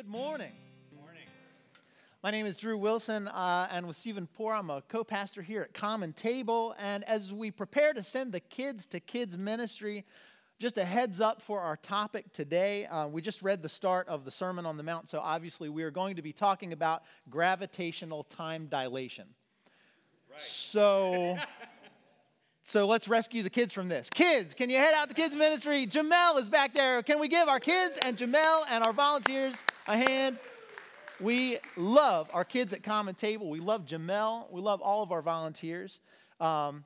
Good morning. Morning. My name is Drew Wilson, uh, and with Stephen Poor, I'm a co pastor here at Common Table. And as we prepare to send the kids to kids' ministry, just a heads up for our topic today. Uh, we just read the start of the Sermon on the Mount, so obviously we are going to be talking about gravitational time dilation. Right. So. So let's rescue the kids from this. Kids, can you head out to kids ministry? Jamel is back there. Can we give our kids and Jamel and our volunteers a hand? We love our kids at Common Table. We love Jamel. We love all of our volunteers. Um,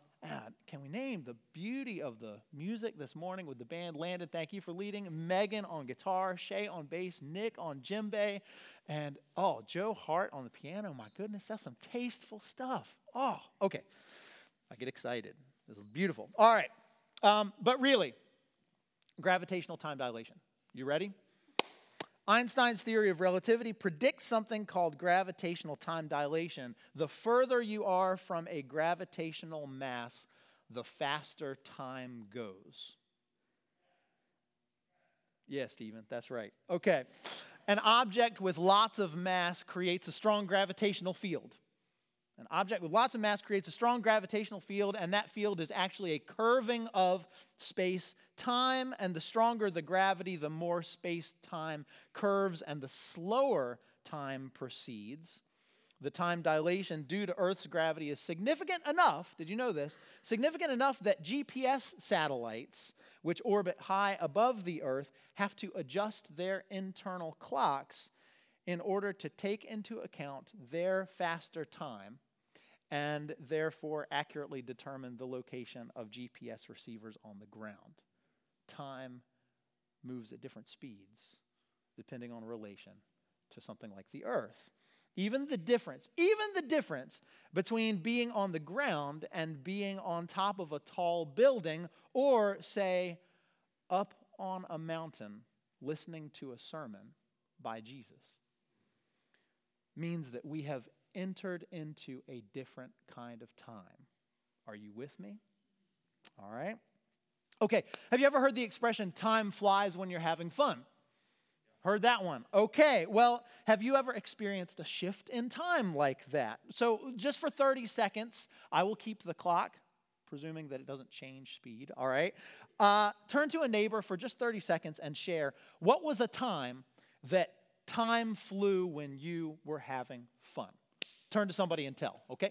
can we name the beauty of the music this morning with the band Landon? Thank you for leading. Megan on guitar, Shay on bass, Nick on djembe, and oh, Joe Hart on the piano. My goodness, that's some tasteful stuff. Oh, okay. I get excited. This is beautiful. All right. Um, but really, gravitational time dilation. You ready? Einstein's theory of relativity predicts something called gravitational time dilation. The further you are from a gravitational mass, the faster time goes. Yeah, Stephen, that's right. Okay. An object with lots of mass creates a strong gravitational field. An object with lots of mass creates a strong gravitational field, and that field is actually a curving of space time. And the stronger the gravity, the more space time curves, and the slower time proceeds. The time dilation due to Earth's gravity is significant enough, did you know this? Significant enough that GPS satellites, which orbit high above the Earth, have to adjust their internal clocks in order to take into account their faster time and therefore accurately determine the location of GPS receivers on the ground. Time moves at different speeds depending on relation to something like the earth. Even the difference, even the difference between being on the ground and being on top of a tall building or, say, up on a mountain listening to a sermon by Jesus means that we have entered into a different kind of time. Are you with me? All right. Okay, have you ever heard the expression time flies when you're having fun? Heard that one. Okay, well, have you ever experienced a shift in time like that? So, just for 30 seconds, I will keep the clock, presuming that it doesn't change speed, all right? Uh, turn to a neighbor for just 30 seconds and share what was a time that time flew when you were having fun? turn to somebody and tell, okay?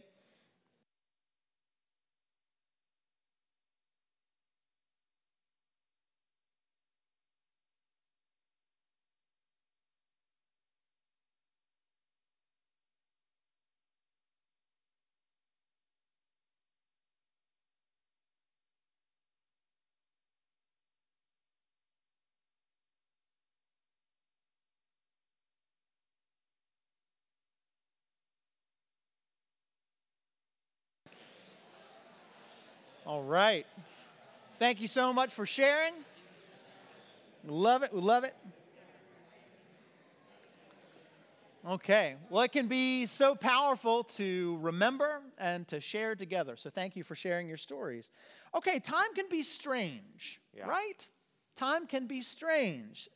All right. Thank you so much for sharing. Love it. We love it. Okay. Well, it can be so powerful to remember and to share together. So thank you for sharing your stories. Okay, time can be strange, yeah. right? Time can be strange.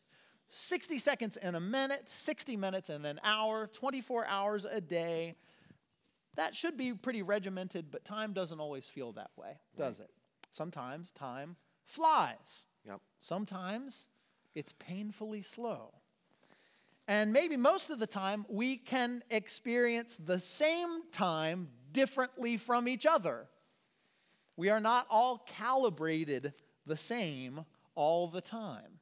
60 seconds in a minute, 60 minutes in an hour, 24 hours a day that should be pretty regimented, but time doesn't always feel that way, does it? Sometimes time flies. Yep. Sometimes it's painfully slow. And maybe most of the time, we can experience the same time differently from each other. We are not all calibrated the same all the time.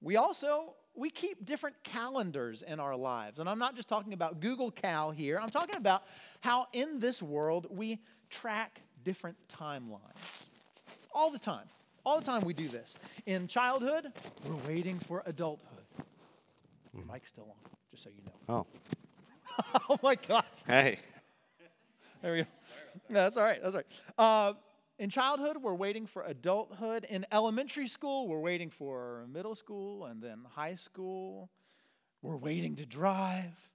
We also we keep different calendars in our lives. And I'm not just talking about Google Cal here. I'm talking about how in this world we track different timelines. All the time. All the time we do this. In childhood, we're waiting for adulthood. Your mic's still on, just so you know. Oh. oh my God. Hey. There we go. No, that's all right. That's all right. Uh, in childhood, we're waiting for adulthood. In elementary school, we're waiting for middle school and then high school. We're waiting to drive.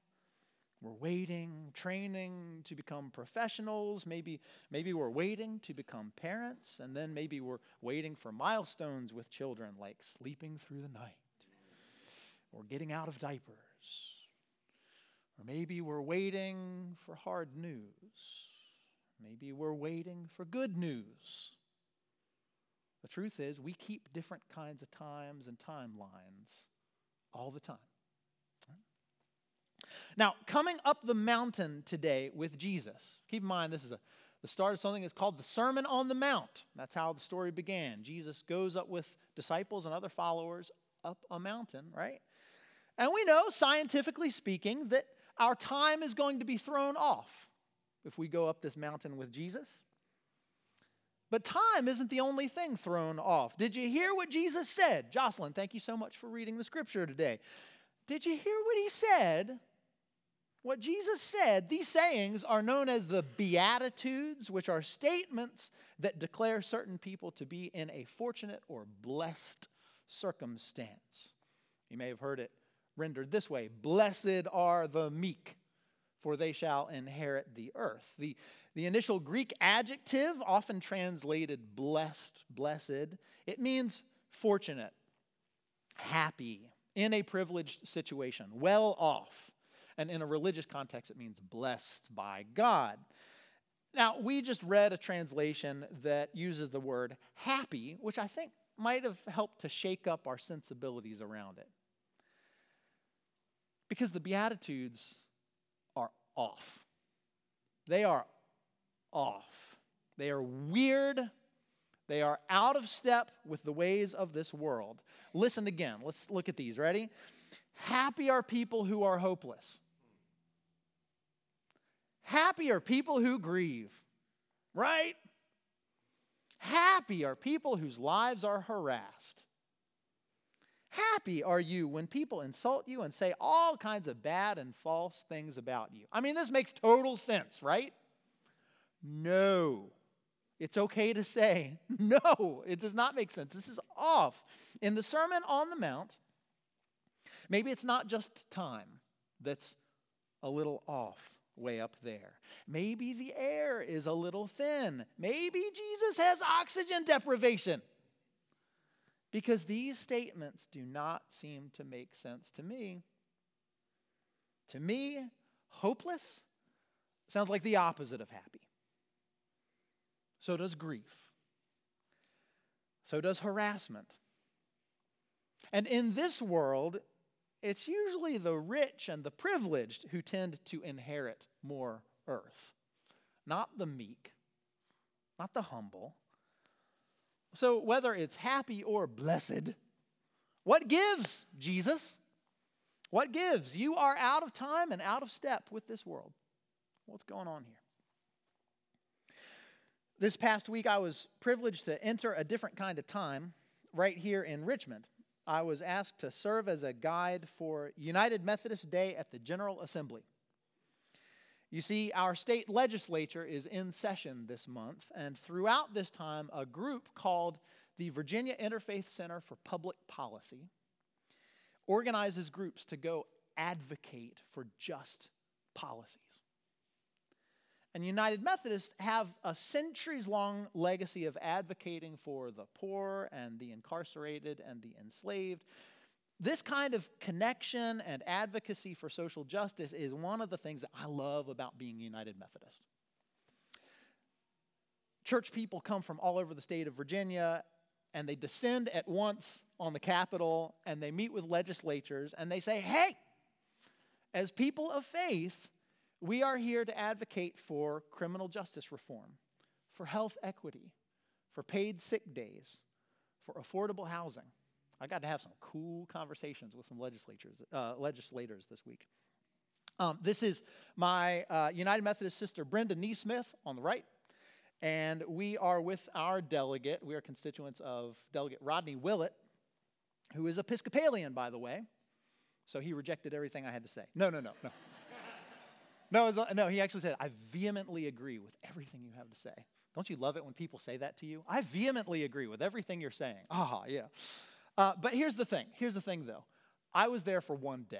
We're waiting, training to become professionals. Maybe, maybe we're waiting to become parents. And then maybe we're waiting for milestones with children like sleeping through the night. or getting out of diapers. Or maybe we're waiting for hard news. Maybe we're waiting for good news. The truth is, we keep different kinds of times and timelines all the time. Now, coming up the mountain today with Jesus, keep in mind this is a, the start of something that's called the Sermon on the Mount. That's how the story began. Jesus goes up with disciples and other followers up a mountain, right? And we know, scientifically speaking, that our time is going to be thrown off if we go up this mountain with Jesus. But time isn't the only thing thrown off. Did you hear what Jesus said? Jocelyn, thank you so much for reading the scripture today. Did you hear what he said? What Jesus said, these sayings are known as the Beatitudes, which are statements that declare certain people to be in a fortunate or blessed circumstance. You may have heard it rendered this way Blessed are the meek, for they shall inherit the earth. The, the initial Greek adjective, often translated blessed, blessed, it means fortunate, happy, in a privileged situation, well off. And in a religious context, it means blessed by God. Now, we just read a translation that uses the word happy, which I think might have helped to shake up our sensibilities around it. Because the Beatitudes off. They are off. They are weird. They are out of step with the ways of this world. Listen again. Let's look at these. Ready? Happy are people who are hopeless. Happy are people who grieve, right? Happy are people whose lives are harassed. Happy are you when people insult you and say all kinds of bad and false things about you. I mean, this makes total sense, right? No. It's okay to say, no, it does not make sense. This is off. In the Sermon on the Mount, maybe it's not just time that's a little off way up there. Maybe the air is a little thin. Maybe Jesus has oxygen deprivation because these statements do not seem to make sense to me. To me, hopeless sounds like the opposite of happy. So does grief. So does harassment. And in this world, it's usually the rich and the privileged who tend to inherit more earth, not the meek, not the humble, so, whether it's happy or blessed, what gives, Jesus? What gives? You are out of time and out of step with this world. What's going on here? This past week, I was privileged to enter a different kind of time right here in Richmond. I was asked to serve as a guide for United Methodist Day at the General Assembly. You see, our state legislature is in session this month, and throughout this time, a group called the Virginia Interfaith Center for Public Policy organizes groups to go advocate for just policies. And United Methodists have a centuries long legacy of advocating for the poor and the incarcerated and the enslaved this kind of connection and advocacy for social justice is one of the things that I love about being United Methodist. Church people come from all over the state of Virginia and they descend at once on the Capitol and they meet with legislatures and they say, hey, as people of faith, we are here to advocate for criminal justice reform, for health equity, for paid sick days, for affordable housing. I got to have some cool conversations with some legislators, uh, legislators this week. Um, this is my uh, United Methodist sister, Brenda Neesmith, on the right. And we are with our delegate. We are constituents of Delegate Rodney Willett, who is Episcopalian, by the way. So he rejected everything I had to say. No, no, no, no. no, was, no, he actually said, I vehemently agree with everything you have to say. Don't you love it when people say that to you? I vehemently agree with everything you're saying. Ah, yeah. Uh, but here's the thing. Here's the thing, though. I was there for one day.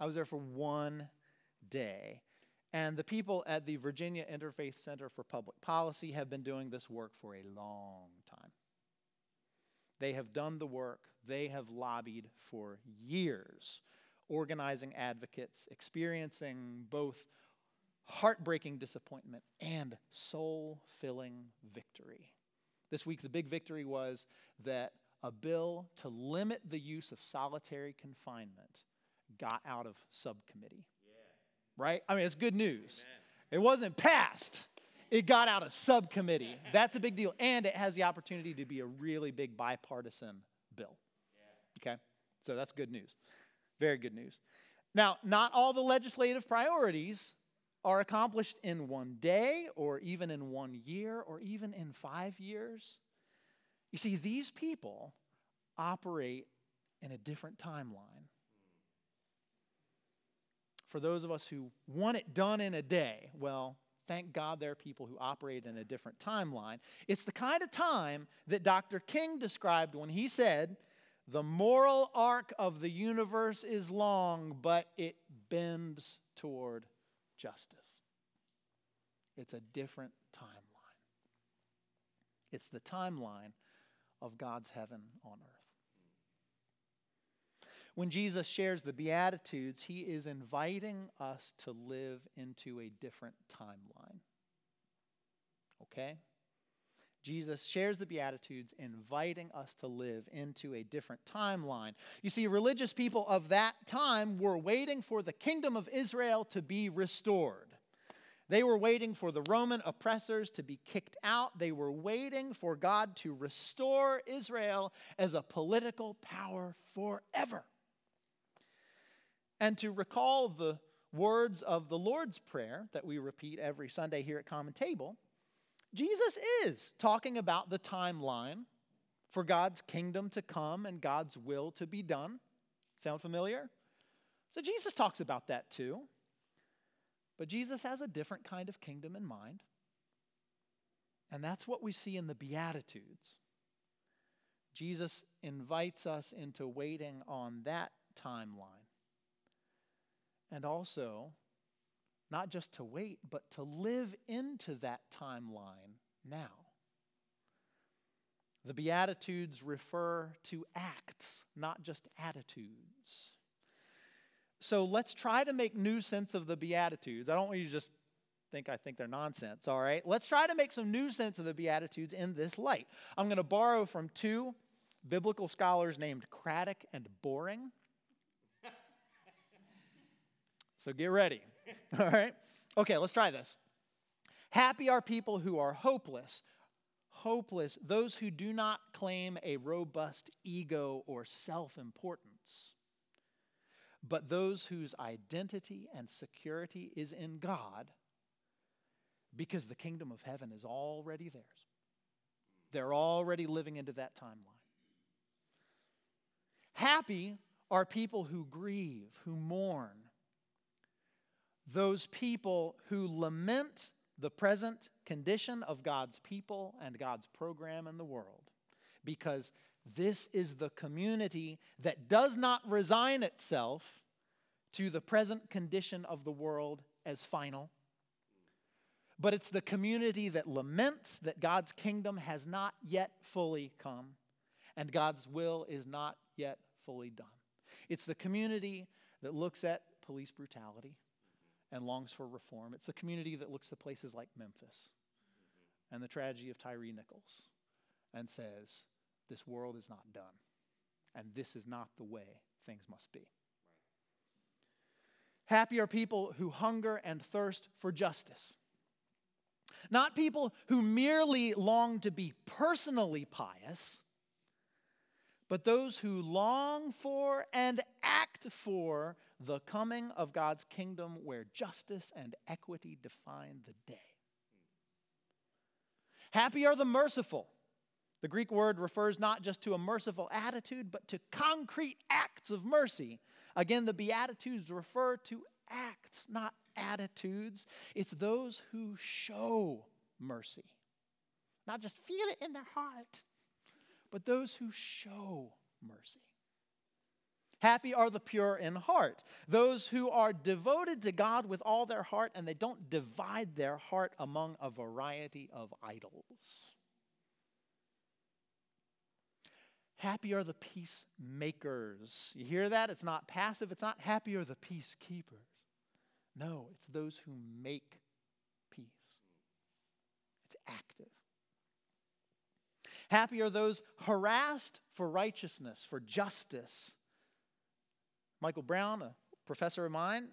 I was there for one day. And the people at the Virginia Interfaith Center for Public Policy have been doing this work for a long time. They have done the work, they have lobbied for years, organizing advocates, experiencing both heartbreaking disappointment and soul filling victory. This week, the big victory was that a bill to limit the use of solitary confinement got out of subcommittee. Yeah. Right? I mean, it's good news. Amen. It wasn't passed, it got out of subcommittee. That's a big deal. And it has the opportunity to be a really big bipartisan bill. Yeah. Okay? So that's good news. Very good news. Now, not all the legislative priorities are accomplished in one day or even in one year or even in five years. You see, these people operate in a different timeline. For those of us who want it done in a day, well, thank God there are people who operate in a different timeline. It's the kind of time that Dr. King described when he said, The moral arc of the universe is long, but it bends toward justice. It's a different timeline. It's the timeline of God's heaven on earth. When Jesus shares the Beatitudes, he is inviting us to live into a different timeline. Okay? Jesus shares the Beatitudes, inviting us to live into a different timeline. You see, religious people of that time were waiting for the kingdom of Israel to be restored. They were waiting for the Roman oppressors to be kicked out. They were waiting for God to restore Israel as a political power forever. And to recall the words of the Lord's Prayer that we repeat every Sunday here at Common Table, Jesus is talking about the timeline for God's kingdom to come and God's will to be done. Sound familiar? So Jesus talks about that too. But Jesus has a different kind of kingdom in mind. And that's what we see in the Beatitudes. Jesus invites us into waiting on that timeline. And also, not just to wait, but to live into that timeline now. The Beatitudes refer to acts, not just attitudes. So let's try to make new sense of the Beatitudes. I don't want you to just think I think they're nonsense, all right? Let's try to make some new sense of the Beatitudes in this light. I'm going to borrow from two biblical scholars named Craddock and Boring. so get ready, all right? Okay, let's try this. Happy are people who are hopeless. Hopeless, those who do not claim a robust ego or self importance but those whose identity and security is in God because the kingdom of heaven is already theirs. They're already living into that timeline. Happy are people who grieve, who mourn, those people who lament the present condition of God's people and God's program in the world because this is the community that does not resign itself to the present condition of the world as final, but it's the community that laments that God's kingdom has not yet fully come and God's will is not yet fully done. It's the community that looks at police brutality and longs for reform. It's the community that looks to places like Memphis and the tragedy of Tyree Nichols and says, this world is not done. And this is not the way things must be. Happy are people who hunger and thirst for justice. Not people who merely long to be personally pious, but those who long for and act for the coming of God's kingdom where justice and equity define the day. Happy are the merciful the Greek word refers not just to a merciful attitude, but to concrete acts of mercy. Again, the Beatitudes refer to acts, not attitudes. It's those who show mercy. Not just feel it in their heart, but those who show mercy. Happy are the pure in heart, those who are devoted to God with all their heart and they don't divide their heart among a variety of idols. Happy are the peacemakers. You hear that? It's not passive, it's not happy are the peacekeepers. No, it's those who make peace. It's active. Happy are those harassed for righteousness, for justice. Michael Brown, a professor of mine,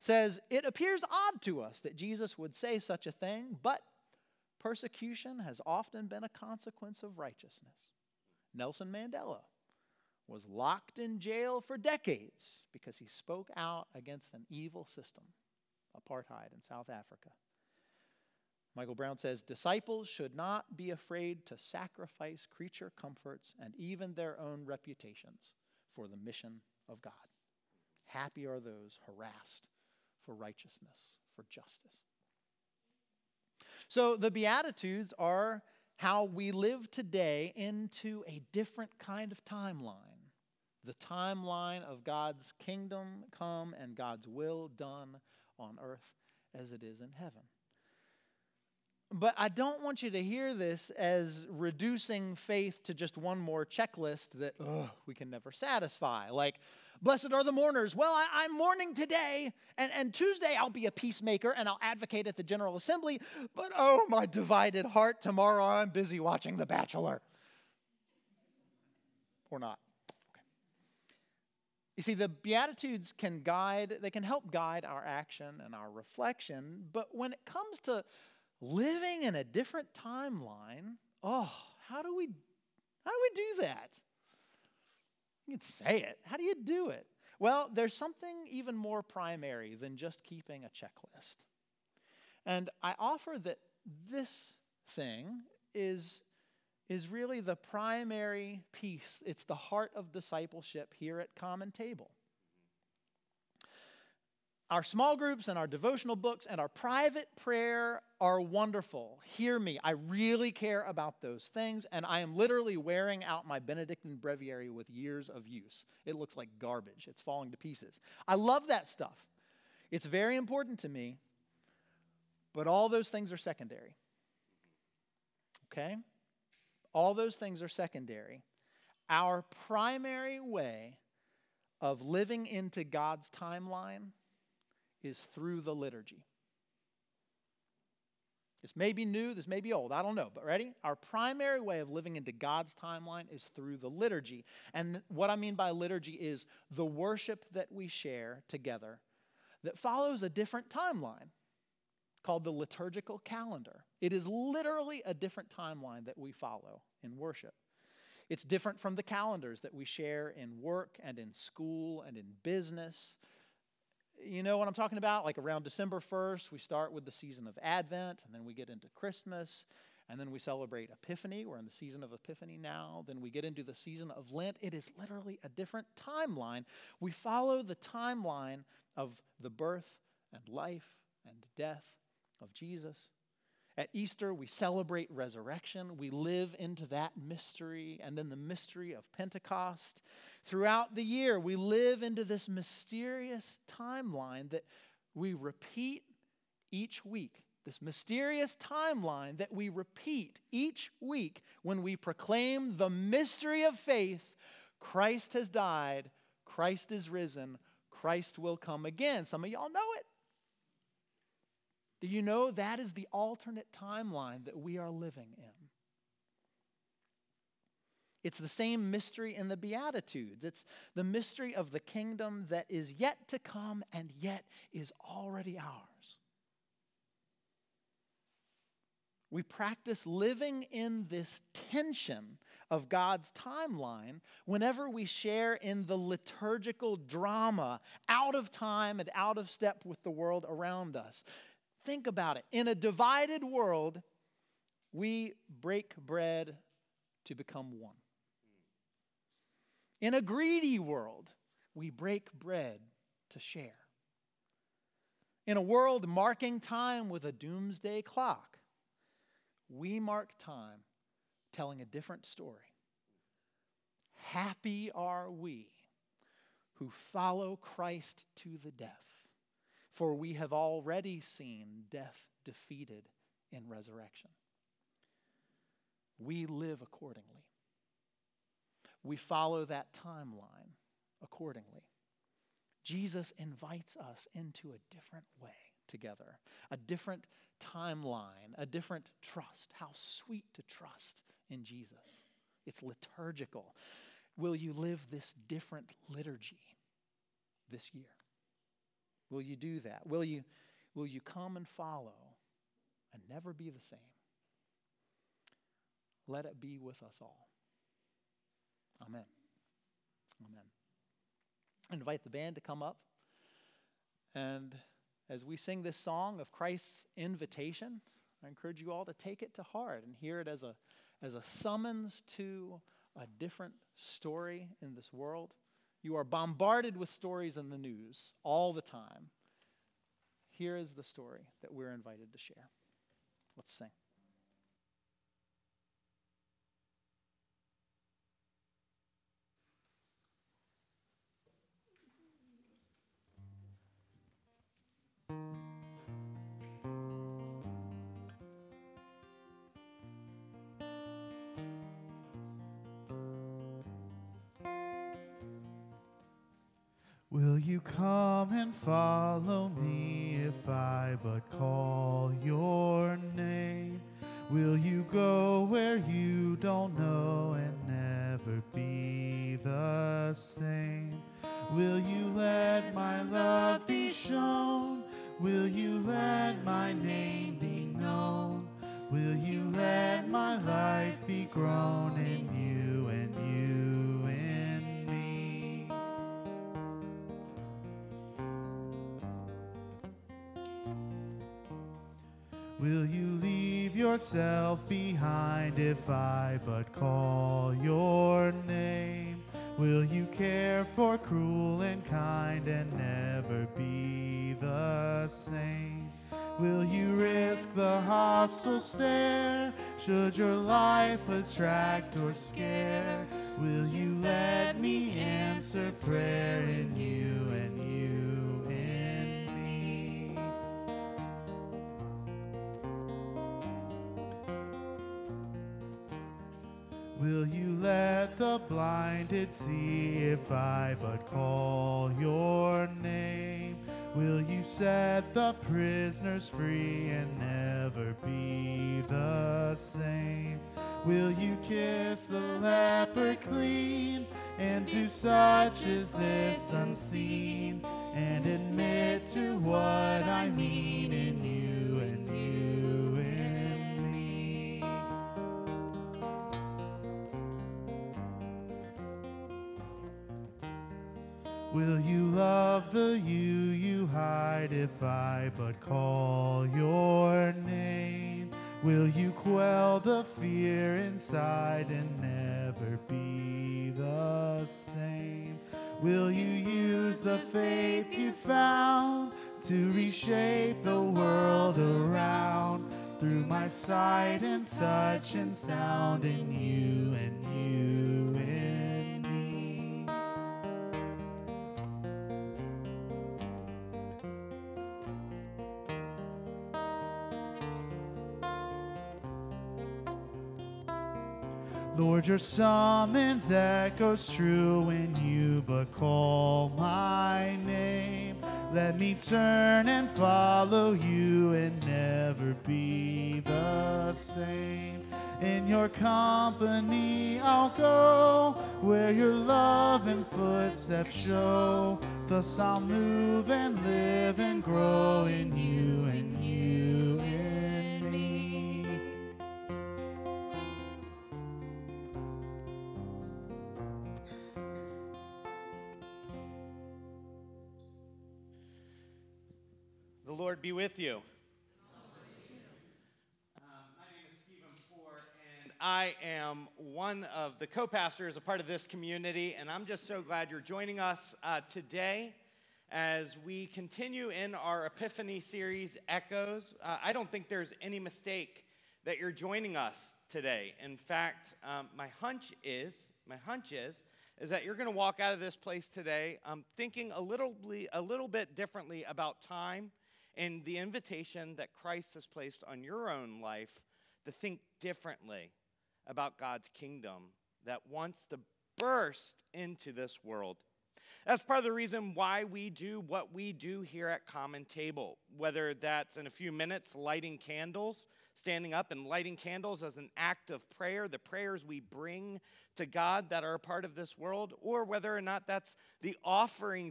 says it appears odd to us that Jesus would say such a thing, but persecution has often been a consequence of righteousness. Nelson Mandela was locked in jail for decades because he spoke out against an evil system, apartheid in South Africa. Michael Brown says disciples should not be afraid to sacrifice creature comforts and even their own reputations for the mission of God. Happy are those harassed for righteousness, for justice. So the Beatitudes are how we live today into a different kind of timeline the timeline of God's kingdom come and God's will done on earth as it is in heaven. But I don't want you to hear this as reducing faith to just one more checklist that ugh, we can never satisfy. Like, blessed are the mourners. Well, I, am mourning today, and, and Tuesday I'll be a peacemaker and I'll advocate at the General Assembly. But oh, my divided heart, tomorrow I'm busy watching The Bachelor. Or not. You see, the Beatitudes can guide, they can help guide our action and our reflection, but when it comes to living in a different timeline, oh, how do we how do we do that? You can say it. How do you do it? Well, there's something even more primary than just keeping a checklist. And I offer that this thing is, is really the primary piece. It's the heart of discipleship here at Common Table. Our small groups and our devotional books and our private prayer are wonderful. Hear me. I really care about those things, and I am literally wearing out my Benedictine breviary with years of use. It looks like garbage, it's falling to pieces. I love that stuff. It's very important to me, but all those things are secondary. Okay? All those things are secondary. Our primary way of living into God's timeline is through the liturgy. This may be new, this may be old, I don't know, but ready? Our primary way of living into God's timeline is through the liturgy. And what I mean by liturgy is the worship that we share together that follows a different timeline called the liturgical calendar. It is literally a different timeline that we follow in worship. It's different from the calendars that we share in work and in school and in business you know what I'm talking about? Like around December 1st, we start with the season of Advent, and then we get into Christmas, and then we celebrate Epiphany. We're in the season of Epiphany now. Then we get into the season of Lent. It is literally a different timeline. We follow the timeline of the birth and life and death of Jesus. At Easter, we celebrate resurrection. We live into that mystery and then the mystery of Pentecost. Throughout the year, we live into this mysterious timeline that we repeat each week. This mysterious timeline that we repeat each week when we proclaim the mystery of faith Christ has died, Christ is risen, Christ will come again. Some of y'all know it. Do you know that is the alternate timeline that we are living in? It's the same mystery in the Beatitudes. It's the mystery of the kingdom that is yet to come and yet is already ours. We practice living in this tension of God's timeline whenever we share in the liturgical drama, out of time and out of step with the world around us. Think about it. In a divided world, we break bread to become one. In a greedy world, we break bread to share. In a world marking time with a doomsday clock, we mark time telling a different story. Happy are we who follow Christ to the death, for we have already seen death defeated in resurrection. We live accordingly. we follow that timeline accordingly. Jesus invites us into a different way together, a different timeline, a different trust. How sweet to trust in Jesus. It's liturgical. Will you live this different liturgy this year? Will you do that? Will you, will you come and follow and never be the same? Let it be with us all. Amen. Amen. I invite the band to come up. And as we sing this song of Christ's invitation, I encourage you all to take it to heart and hear it as a, as a summons to a different story in this world. You are bombarded with stories in the news all the time. Here is the story that we're invited to share. Let's sing. Follow me if I but call your name? Will you go where you don't know and never be the same? Will you let my love be shown? Will you let my name be known? Will you let my life be grown in you Will you leave yourself behind if I but call your name? Will you care for cruel and kind and never be the same? Will you risk the hostile stare? Should your life attract or scare? Will you let me answer prayer in you Will you let the blinded see if I but call your name? Will you set the prisoners free and never be the same? Will you kiss the leper clean and do such as this unseen and admit to what I mean in you Will you love the you you hide if I but call your name? Will you quell the fear inside and never be the same? Will you use the faith you found to reshape the world around through my sight and touch and sound in you and you Lord, your summons echoes true when you but call my name. Let me turn and follow you and never be the same. In your company I'll go where your love and footsteps show. Thus I'll move and live and grow in you and you Lord be with you. Um, my name is Stephen Poor, and I am one of the co pastors, a part of this community, and I'm just so glad you're joining us uh, today as we continue in our Epiphany series, Echoes. Uh, I don't think there's any mistake that you're joining us today. In fact, um, my hunch is, my hunch is, is that you're going to walk out of this place today um, thinking a little, a little bit differently about time and the invitation that Christ has placed on your own life to think differently about God's kingdom that wants to burst into this world. That's part of the reason why we do what we do here at Common Table, whether that's in a few minutes lighting candles, standing up and lighting candles as an act of prayer, the prayers we bring to God that are a part of this world, or whether or not that's the offering